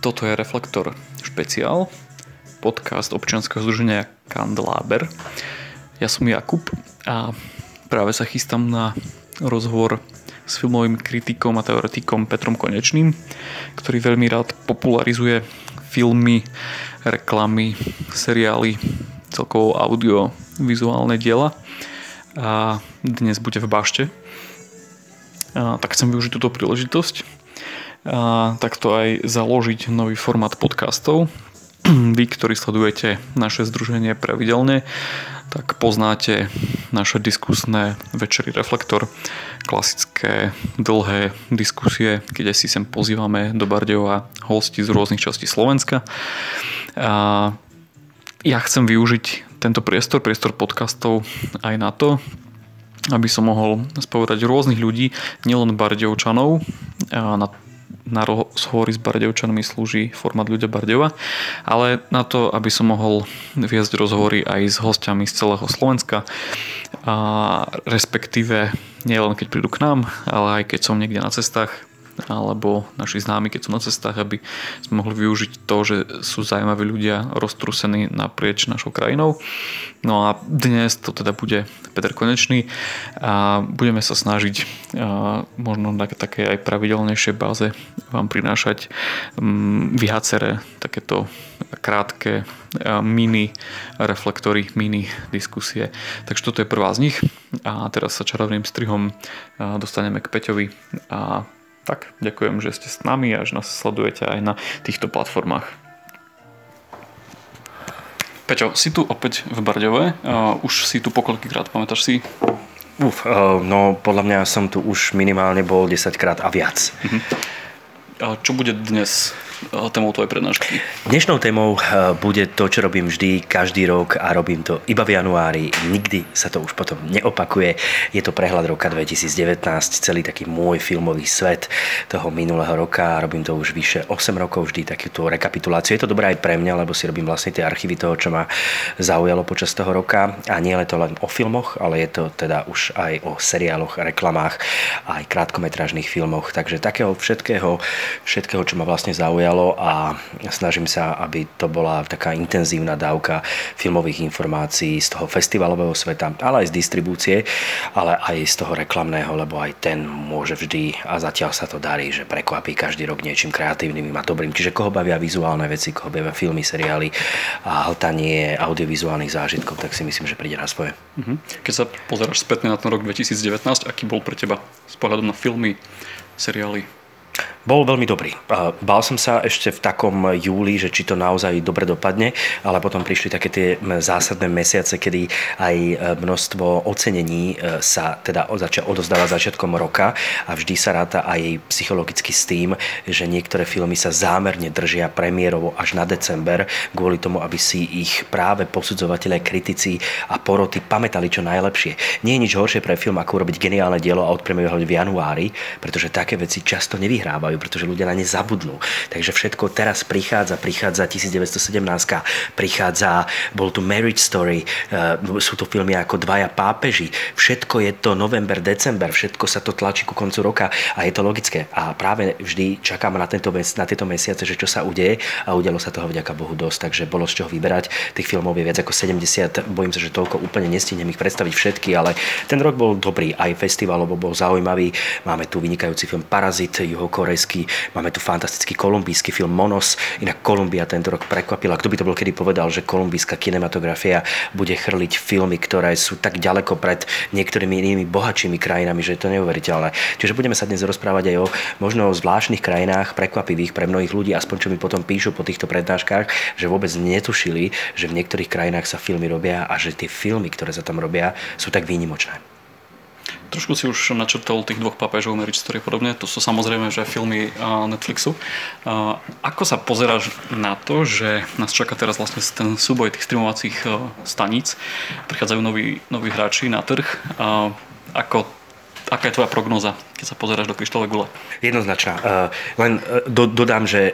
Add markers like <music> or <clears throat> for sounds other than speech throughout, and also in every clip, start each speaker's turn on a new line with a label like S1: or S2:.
S1: Toto je Reflektor špeciál, podcast občianskeho združenia Kandeláber. Ja som Jakub a práve sa chystám na rozhovor s filmovým kritikom a teoretikom Petrom Konečným, ktorý veľmi rád popularizuje filmy, reklamy, seriály, celkovo audio, vizuálne diela a dnes bude v bašte. A, tak chcem využiť túto príležitosť a takto aj založiť nový formát podcastov. <clears throat> Vy, ktorí sledujete naše združenie pravidelne, tak poznáte naše diskusné večery Reflektor, klasické dlhé diskusie, kde si sem pozývame do Bardejova hosti z rôznych častí Slovenska. A ja chcem využiť tento priestor, priestor podcastov aj na to, aby som mohol spovedať rôznych ľudí, nielen Bardejovčanov. Na, na rozhovory s Bardejovčanmi slúži formát ľudia Bardejova, ale na to, aby som mohol viesť rozhovory aj s hostiami z celého Slovenska, a respektíve nielen keď prídu k nám, ale aj keď som niekde na cestách, alebo naši známi, keď sú na cestách, aby sme mohli využiť to, že sú zaujímaví ľudia roztrúsení naprieč našou krajinou. No a dnes to teda bude Peter Konečný a budeme sa snažiť možno na také aj pravidelnejšej báze vám prinášať mm, viaceré takéto krátke mini reflektory, mini diskusie. Takže toto je prvá z nich a teraz sa čarovným strihom dostaneme k Peťovi a tak ďakujem, že ste s nami a že nás sledujete aj na týchto platformách. Peťo, si tu opäť v Bardove. Uh, už si tu pokoľkýkrát, pamätáš si?
S2: Uf, uh, no podľa mňa som tu už minimálne bol 10 krát a viac. Uh-huh.
S1: A čo bude dnes témou tvojej prednášky?
S2: Dnešnou témou eh, bude to, čo robím vždy, každý rok a robím to iba v januári. Nikdy sa to už potom neopakuje. Je to prehľad roka 2019, celý taký môj filmový svet toho minulého roka. Robím to už vyše 8 rokov vždy, takúto rekapituláciu. Je to dobré aj pre mňa, lebo si robím vlastne tie archívy toho, čo ma zaujalo počas toho roka. A nie je to len o filmoch, ale je to teda už aj o seriáloch, reklamách, aj krátkometrážnych filmoch. Takže takého všetkého, všetkého, čo ma vlastne zaujalo zaujalo a snažím sa, aby to bola taká intenzívna dávka filmových informácií z toho festivalového sveta, ale aj z distribúcie, ale aj z toho reklamného, lebo aj ten môže vždy a zatiaľ sa to darí, že prekvapí každý rok niečím kreatívnym a dobrým. Čiže koho bavia vizuálne veci, koho bavia filmy, seriály a hltanie audiovizuálnych zážitkov, tak si myslím, že príde na svoje.
S1: Mhm. Keď sa pozeráš spätne na ten rok 2019, aký bol pre teba s pohľadom na filmy, seriály,
S2: bol veľmi dobrý. Bál som sa ešte v takom júli, že či to naozaj dobre dopadne, ale potom prišli také tie zásadné mesiace, kedy aj e, množstvo ocenení e, sa teda začal odozdávať začiatkom roka a vždy sa ráta aj psychologicky s tým, že niektoré filmy sa zámerne držia premiérovo až na december kvôli tomu, aby si ich práve posudzovatelé, kritici a poroty pamätali čo najlepšie. Nie je nič horšie pre film, ako urobiť geniálne dielo a odpremierovať v januári, pretože také veci často nevyhrávajú rozprávajú, pretože ľudia na ne zabudnú. Takže všetko teraz prichádza, prichádza 1917, prichádza, bol tu Marriage Story, e, sú to filmy ako Dvaja pápeži, všetko je to november, december, všetko sa to tlačí ku koncu roka a je to logické. A práve vždy čakám na, tento, na tieto mesiace, že čo sa udeje a udialo sa toho vďaka Bohu dosť, takže bolo z čoho vyberať. Tých filmov je viac ako 70, bojím sa, že toľko úplne nestihnem ich predstaviť všetky, ale ten rok bol dobrý, aj festivalovo bol zaujímavý. Máme tu vynikajúci film Parazit, juhokorejský korejský, máme tu fantastický kolumbijský film Monos, inak Kolumbia tento rok prekvapila. Kto by to bol kedy povedal, že kolumbijská kinematografia bude chrliť filmy, ktoré sú tak ďaleko pred niektorými inými bohatšími krajinami, že je to neuveriteľné. Čiže budeme sa dnes rozprávať aj o možno o zvláštnych krajinách, prekvapivých pre mnohých ľudí, aspoň čo mi potom píšu po týchto prednáškach, že vôbec netušili, že v niektorých krajinách sa filmy robia a že tie filmy, ktoré sa tam robia, sú tak výnimočné.
S1: Trošku si už načrtol tých dvoch papežov, Marriage podobne. To sú samozrejme, že filmy Netflixu. Ako sa pozeráš na to, že nás čaká teraz vlastne ten súboj tých streamovacích staníc? Prichádzajú noví, noví hráči na trh. Ako, aká je tvoja prognoza keď sa pozeráš do kryštálovej gule?
S2: Jednoznačná. Len do, dodám, že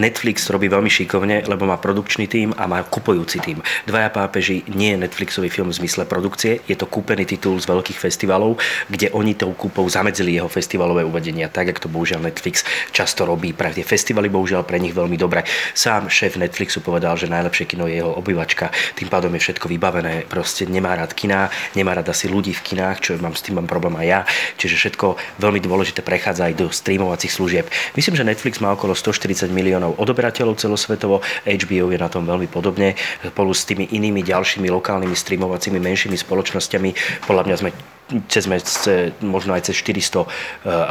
S2: Netflix robí veľmi šikovne, lebo má produkčný tým a má kupujúci tým. Dvaja pápeži nie je Netflixový film v zmysle produkcie, je to kúpený titul z veľkých festivalov, kde oni tou kúpou zamedzili jeho festivalové uvedenia, tak ako to bohužiaľ Netflix často robí. Pre tie festivaly bohužiaľ pre nich veľmi dobre. Sám šéf Netflixu povedal, že najlepšie kino je jeho obyvačka, tým pádom je všetko vybavené, proste nemá rád kina, nemá rád asi ľudí v kinách, čo mám s tým mám problém aj ja, čiže všetko veľmi dôležité prechádza aj do streamovacích služieb. Myslím, že Netflix má okolo 140 miliónov odoberateľov celosvetovo, HBO je na tom veľmi podobne, spolu s tými inými ďalšími lokálnymi streamovacími menšími spoločnosťami. Podľa mňa sme cez, možno aj cez 400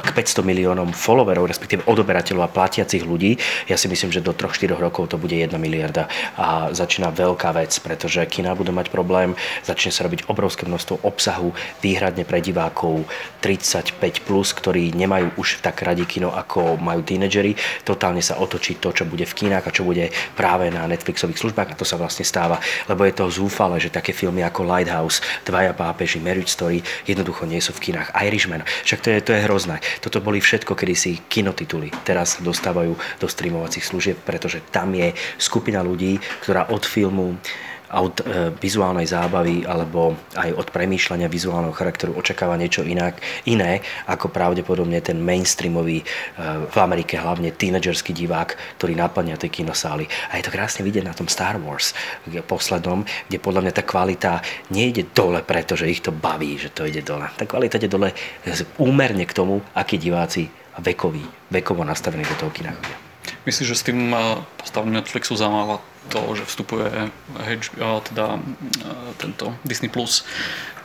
S2: k 500 miliónom followerov, respektíve odoberateľov a platiacich ľudí. Ja si myslím, že do 3-4 rokov to bude 1 miliarda a začína veľká vec, pretože kina budú mať problém, začne sa robiť obrovské množstvo obsahu výhradne pre divákov 35+, plus, ktorí nemajú už tak radi kino, ako majú tínedžeri. Totálne sa otočí to, čo bude v kinách a čo bude práve na Netflixových službách a to sa vlastne stáva, lebo je to zúfale, že také filmy ako Lighthouse, Dvaja pápeži, Marriage Story jednoducho nie sú v kinách. Irishman, však to je, to je hrozné. Toto boli všetko kedysi kinotituly. Teraz dostávajú do streamovacích služieb, pretože tam je skupina ľudí, ktorá od filmu od e, vizuálnej zábavy alebo aj od premýšľania vizuálneho charakteru očakáva niečo inak, iné ako pravdepodobne ten mainstreamový e, v Amerike hlavne tínedžerský divák, ktorý naplňa tie kinosály. A je to krásne vidieť na tom Star Wars poslednom, kde podľa mňa tá kvalita nejde dole, pretože ich to baví, že to ide dole. Tá kvalita ide dole úmerne k tomu, akí diváci vekoví, vekovo nastavení do toho kina
S1: Myslíš, že s tým e, postavením Netflixu zamáva to, že vstupuje HBO, teda tento Disney+. Plus.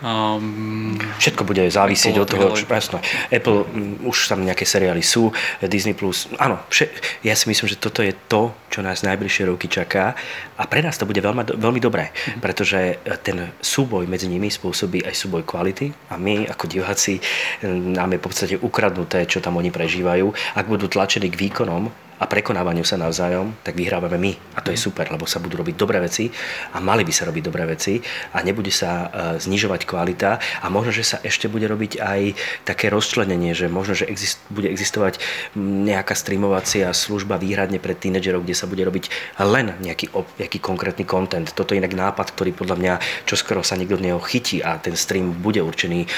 S2: Um, Všetko bude závisieť od toho, čo, presne. Apple, um, už tam nejaké seriály sú, Disney+, Plus, áno, vše, ja si myslím, že toto je to, čo nás najbližšie roky čaká a pre nás to bude veľmi, veľmi dobré, mm. pretože ten súboj medzi nimi spôsobí aj súboj kvality a my ako diváci nám je v podstate ukradnuté, čo tam oni prežívajú. Ak budú tlačení k výkonom, a prekonávaniu sa navzájom, tak vyhrávame my. A to je super, lebo sa budú robiť dobré veci a mali by sa robiť dobré veci a nebude sa e, znižovať kvalita a možno, že sa ešte bude robiť aj také rozčlenenie, že možno, že exist, bude existovať nejaká streamovacia služba výhradne pre tínedžerov, kde sa bude robiť len nejaký, nejaký konkrétny content. Toto je inak nápad, ktorý podľa mňa čoskoro sa niekto z neho chytí a ten stream bude určený e,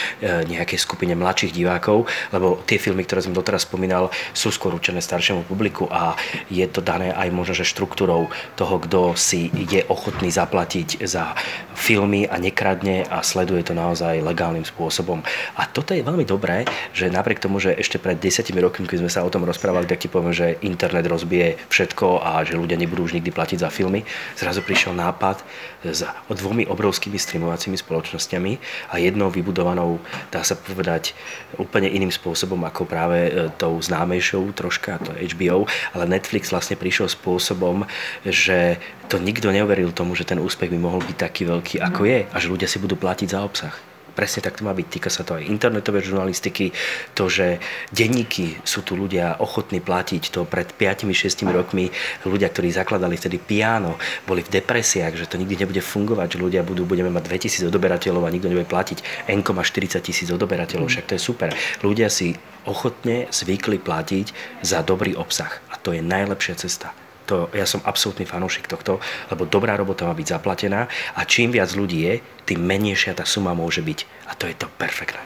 S2: nejakej skupine mladších divákov, lebo tie filmy, ktoré som doteraz spomínal, sú skôr určené staršiemu publiku a je to dané aj možno, že štruktúrou toho, kto si je ochotný zaplatiť za filmy a nekradne a sleduje to naozaj legálnym spôsobom. A toto je veľmi dobré, že napriek tomu, že ešte pred desiatimi rokmi, keď sme sa o tom rozprávali, tak ti poviem, že internet rozbije všetko a že ľudia nebudú už nikdy platiť za filmy. Zrazu prišiel nápad s dvomi obrovskými streamovacími spoločnosťami a jednou vybudovanou, dá sa povedať, úplne iným spôsobom ako práve e, tou známejšou troška, to HBO, ale Netflix vlastne prišiel spôsobom, že to nikto neuveril tomu, že ten úspech by mohol byť taký veľký, ako je a že ľudia si budú platiť za obsah presne tak to má byť. Týka sa to aj internetovej žurnalistiky, to, že denníky sú tu ľudia ochotní platiť, to pred 5-6 rokmi ľudia, ktorí zakladali vtedy piano, boli v depresiách, že to nikdy nebude fungovať, že ľudia budú, budeme mať 2000 odoberateľov a nikto nebude platiť. Enko má 40 tisíc odoberateľov, však to je super. Ľudia si ochotne zvykli platiť za dobrý obsah a to je najlepšia cesta to, ja som absolútny fanúšik tohto, lebo dobrá robota má byť zaplatená a čím viac ľudí je, tým menejšia tá suma môže byť. A to je to perfektné.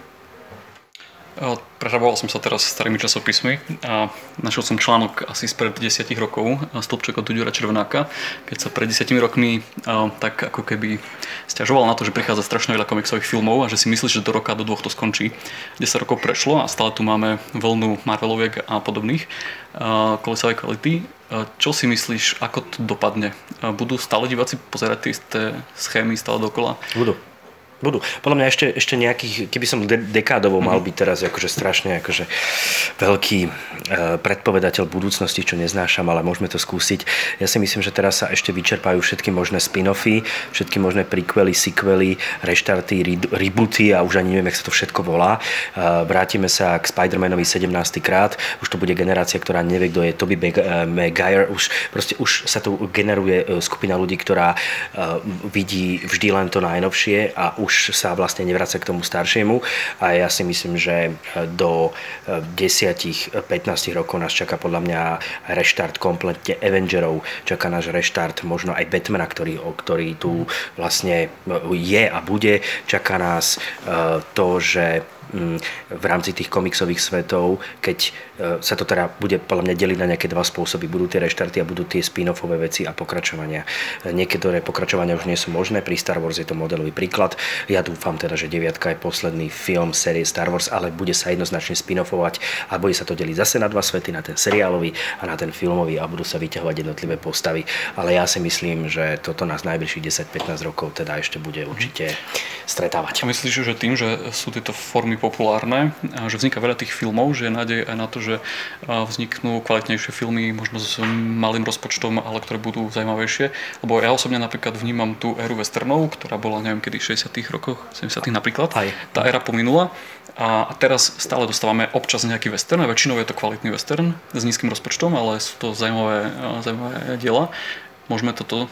S1: Prehraboval som sa teraz starými časopismi a našiel som článok asi spred 10 rokov Stĺpček od Duďura Červenáka, keď sa pred 10 rokmi tak ako keby stiažoval na to, že prichádza strašne veľa komiksových filmov a že si myslí, že do roka, do dvoch to skončí. 10 rokov prešlo a stále tu máme vlnu Marveloviek a podobných kolesovej kvality. Čo si myslíš, ako to dopadne? Budú stále diváci pozerať tie isté schémy stále dokola?
S2: Budú. Budú. Podľa mňa ešte, ešte nejakých, keby som de- dekádovo mal mhm. byť teraz akože strašne akože veľký e, predpovedateľ budúcnosti, čo neznášam, ale môžeme to skúsiť. Ja si myslím, že teraz sa ešte vyčerpajú všetky možné spin-offy, všetky možné prequely, sequely, reštarty, re- rebooty a už ani neviem, jak sa to všetko volá. E, vrátime sa k Spider-Manovi 17. krát. Už to bude generácia, ktorá nevie, kto je Toby e, Maguire. Už, proste už sa tu generuje e, skupina ľudí, ktorá e, vidí vždy len to najnovšie a už už sa vlastne nevracia k tomu staršiemu a ja si myslím, že do 10-15 rokov nás čaká podľa mňa reštart kompletne Avengerov, čaká náš reštart možno aj Batmana, ktorý, ktorý tu vlastne je a bude, čaká nás to, že v rámci tých komiksových svetov, keď e, sa to teda bude podľa mňa deliť na nejaké dva spôsoby. Budú tie reštarty a budú tie spin-offové veci a pokračovania. E, niektoré pokračovania už nie sú možné, pri Star Wars je to modelový príklad. Ja dúfam teda, že deviatka je posledný film série Star Wars, ale bude sa jednoznačne spin-offovať a bude sa to deliť zase na dva svety, na ten seriálový a na ten filmový a budú sa vyťahovať jednotlivé postavy. Ale ja si myslím, že toto nás najbližších 10-15 rokov teda ešte bude určite stretávať.
S1: A myslíš, že tým, že sú tieto formy populárne, že vzniká veľa tých filmov, že je nádej aj na to, že vzniknú kvalitnejšie filmy, možno s malým rozpočtom, ale ktoré budú zaujímavejšie. Lebo ja osobne napríklad vnímam tú éru westernov, ktorá bola neviem kedy, 60 rokoch, 70 napríklad. Aj. Tá éra pominula. A teraz stále dostávame občas nejaký western a väčšinou je to kvalitný western s nízkym rozpočtom, ale sú to zaujímavé, zaujímavé diela. Môžeme toto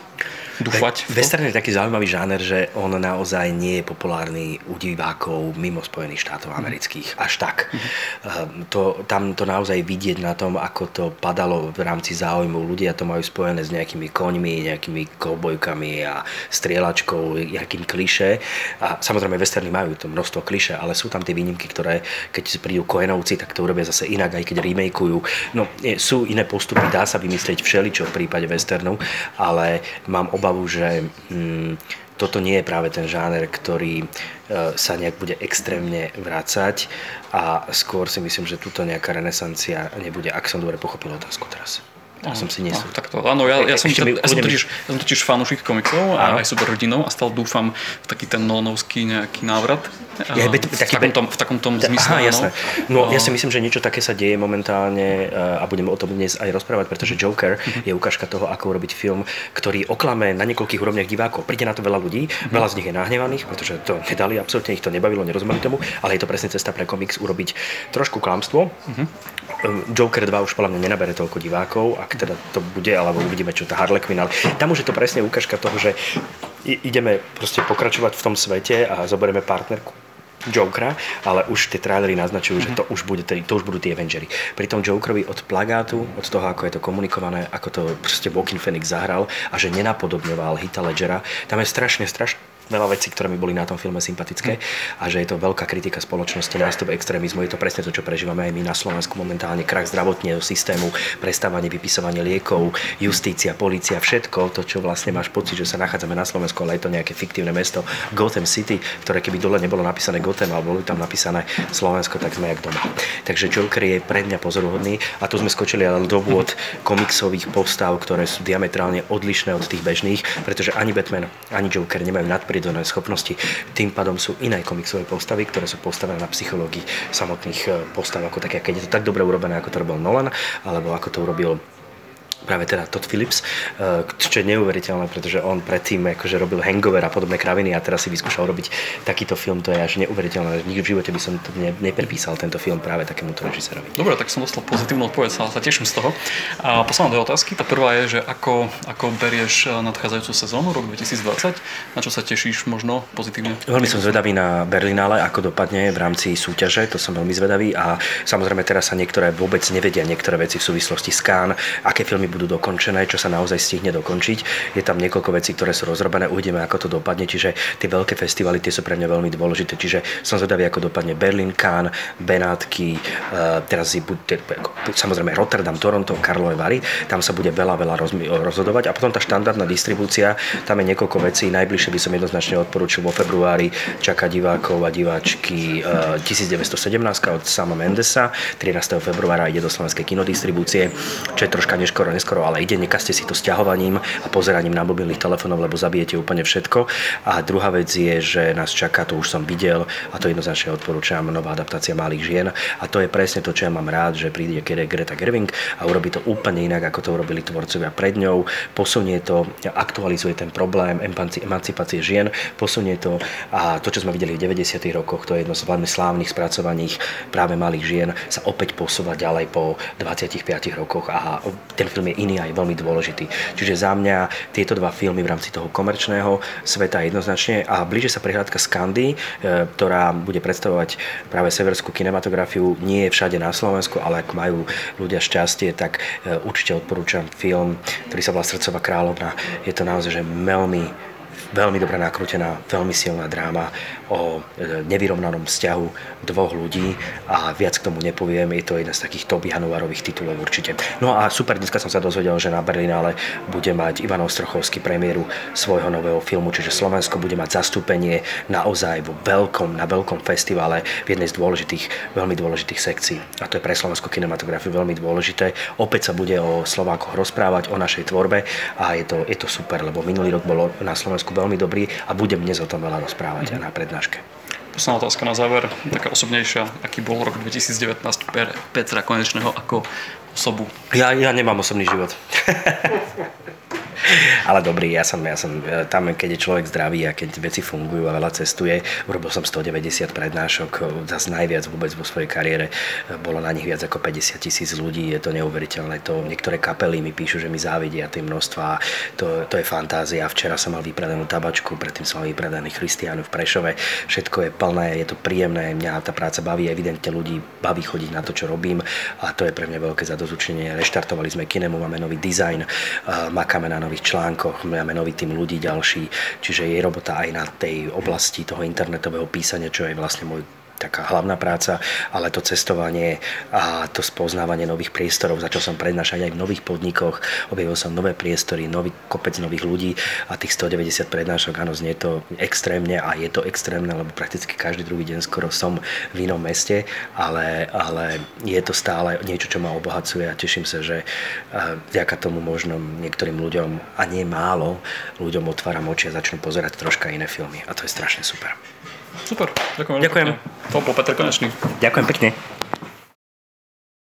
S1: dúfať.
S2: Western je taký zaujímavý žáner, že on naozaj nie je populárny u divákov mimo Spojených štátov amerických. Až tak. Mm-hmm. To, tam to naozaj vidieť na tom, ako to padalo v rámci záujmu. Ľudia to majú spojené s nejakými koňmi, nejakými koubojkami a strieľačkou, nejakým kliše. A samozrejme westerny majú to množstvo kliše, ale sú tam tie výnimky, ktoré keď prídu Koenovci, tak to urobia zase inak, aj keď remakeujú. No, sú iné postupy, dá sa vymyslieť všeličo v prípade westernu, ale mám obavu, že mm, toto nie je práve ten žáner, ktorý e, sa nejak bude extrémne vrácať a skôr si myslím, že túto nejaká renesancia nebude, ak som dobre pochopil otázku teraz. Ja som si.
S1: No, takto, áno, ja, ja, som, ja, som totiž, ja som totiž fanúšik komiksov a aj superhrdinov a stále dúfam v taký ten Nolanovský nejaký návrat. Ja, v, taký, v, takom tom, v takom tom zmysle. Aha, jasné.
S2: No, no, ja si myslím, že niečo také sa deje momentálne a budeme o tom dnes aj rozprávať, pretože Joker uh-huh. je ukážka toho, ako urobiť film, ktorý oklame na niekoľkých úrovniach divákov. Príde na to veľa ľudí, uh-huh. veľa z nich je nahnevaných, pretože to nedali, absolútne ich to nebavilo, nerozumeli tomu, ale je to presne cesta pre komiks urobiť trošku klamstvo. Uh-huh. Joker 2 už podľa mňa nenabere toľko divákov, ak teda to bude, alebo uvidíme, čo tá Harley Quinn, ale tam už je to presne ukážka toho, že ideme proste pokračovať v tom svete a zoberieme partnerku Jokera, ale už tie trailery naznačujú, mm-hmm. že to už, bude, to už budú tie Avengery. Pri tom Jokerovi od plagátu, od toho, ako je to komunikované, ako to proste Walking Phoenix zahral a že nenapodobňoval Hita Ledgera, tam je strašne, strašne veľa vecí, ktoré mi boli na tom filme sympatické a že je to veľká kritika spoločnosti, nástup extrémizmu. Je to presne to, čo prežívame aj my na Slovensku momentálne. Krach zdravotného systému, prestávanie, vypisovanie liekov, justícia, policia, všetko to, čo vlastne máš pocit, že sa nachádzame na Slovensku, ale je to nejaké fiktívne mesto Gotham City, ktoré keby dole nebolo napísané Gotham, alebo boli tam napísané Slovensko, tak sme jak doma. Takže Joker je pre mňa pozoruhodný a tu sme skočili ale do vôd komiksových postav, ktoré sú diametrálne odlišné od tých bežných, pretože ani Batman, ani Joker nemajú nadprírodné nadprirodzené schopnosti. Tým pádom sú iné komiksové postavy, ktoré sú postavené na psychológii samotných eh, postav ako také. Keď je to tak dobre urobené, ako to robil Nolan, alebo ako to urobil práve teda Todd Phillips, eh, čo je neuveriteľné, pretože on predtým akože robil Hangover a podobné kraviny a teraz si vyskúšal robiť takýto film, to je až neuveriteľné. Nikdy v živote by som to ne, neprepísal tento film práve takémuto režisérovi.
S1: Dobre, tak som dostal pozitívnu odpoveď, sa, sa teším z toho. A posledná dve otázky. Tá prvá je, že ako, ako berieš eh, nadchádzajúcu sezónu, rok 2020, na čo sa tešíš možno pozitívne?
S2: Veľmi som zvedavý na Berlinále, ako dopadne v rámci súťaže, to som veľmi zvedavý a samozrejme teraz sa niektoré vôbec nevedia niektoré veci v súvislosti s Kán, aké filmy budú dokončené, čo sa naozaj stihne dokončiť. Je tam niekoľko vecí, ktoré sú rozrobené, uvidíme, ako to dopadne, čiže tie veľké festivaly tie sú pre mňa veľmi dôležité, čiže som zvedavý, ako dopadne Berlin, Cannes, Benátky, uh, teraz samozrejme Rotterdam, Toronto, Karlové Vary, tam sa bude veľa, veľa rozhodovať. A potom tá štandardná distribúcia, tam je niekoľko vecí, najbližšie by som jednoznačne odporúčil vo februári čaká divákov a diváčky uh, 1917 od Sama Mendesa, 13. februára ide do slovenskej kinodistribúcie, čo je troška neskoro, neskoro, ale ide, nekaste si to stiahovaním a pozeraním na mobilných telefónov, lebo zabijete úplne všetko. A druhá vec je, že nás čaká, to už som videl a to jednoznačne odporúčam, nová adaptácia Malých žien. A to je presne to, čo ja mám rád, že príde Greta Gerwing a urobí to úplne inak, ako to urobili tvorcovia pred ňou. Posunie to, aktualizuje ten problém emancipácie žien, posunie to a to, čo sme videli v 90. rokoch, to je jedno z veľmi slávnych spracovaných práve malých žien, sa opäť posúva ďalej po 25 rokoch a ten film je iný a je veľmi dôležitý. Čiže za mňa tieto dva filmy v rámci toho komerčného sveta jednoznačne a blíže sa prehľadka Skandy, e, ktorá bude predstavovať práve severskú kinematografiu, nie je všade na Slovensku, ale ak majú ľudia šťastie, tak e, určite odporúčam film, ktorý sa volá Srdcová kráľovna. Je to naozaj že veľmi veľmi dobre nakrútená, veľmi silná dráma o e, nevyrovnanom vzťahu dvoch ľudí a viac k tomu nepoviem, je to jeden z takých top januárových titulov určite. No a super, dneska som sa dozvedel, že na Berlinále bude mať Ivan Ostrochovský premiéru svojho nového filmu, čiže Slovensko bude mať zastúpenie naozaj vo veľkom, na veľkom festivale v jednej z dôležitých, veľmi dôležitých sekcií. A to je pre slovenskú kinematografiu veľmi dôležité. Opäť sa bude o Slovákoch rozprávať, o našej tvorbe a je to, je to super, lebo minulý rok bolo na Slovensku veľmi dobrý a budem dnes o tom veľa rozprávať aj na prednáške.
S1: Posledná otázka na záver, taká osobnejšia. Aký bol rok 2019 pre Petra Konečného ako osobu?
S2: Ja, ja nemám osobný život. <laughs> Ale dobrý, ja som, ja som e, tam, keď je človek zdravý a keď veci fungujú a veľa cestuje, urobil som 190 prednášok, e, zase najviac vôbec vo svojej kariére. E, bolo na nich viac ako 50 tisíc ľudí, je to neuveriteľné. To, niektoré kapely mi píšu, že mi závidia tie množstva. To, to je fantázia. Včera som mal vypredanú tabačku, predtým som mal vypredaný Christianu v Prešove. Všetko je plné, je to príjemné, mňa tá práca baví, evidentne ľudí baví chodiť na to, čo robím a to je pre mňa veľké zadozučenie. Reštartovali sme kinemu, máme nový dizajn, makáme na nových článkoch, máme nový tým ľudí ďalší, čiže je robota aj na tej oblasti toho internetového písania, čo je vlastne môj taká hlavná práca, ale to cestovanie a to spoznávanie nových priestorov, začal som prednášať aj v nových podnikoch, objavil som nové priestory, nový kopec nových ľudí a tých 190 prednášok, áno, znie to extrémne a je to extrémne, lebo prakticky každý druhý deň skoro som v inom meste, ale, ale je to stále niečo, čo ma obohacuje a teším sa, že vďaka tomu možno niektorým ľuďom, a nie málo, ľuďom otváram oči a začnú pozerať troška iné filmy a to je strašne super.
S1: Super, ďakujem.
S2: Ďakujem.
S1: To bol Petr Konečný.
S2: Ďakujem pekne.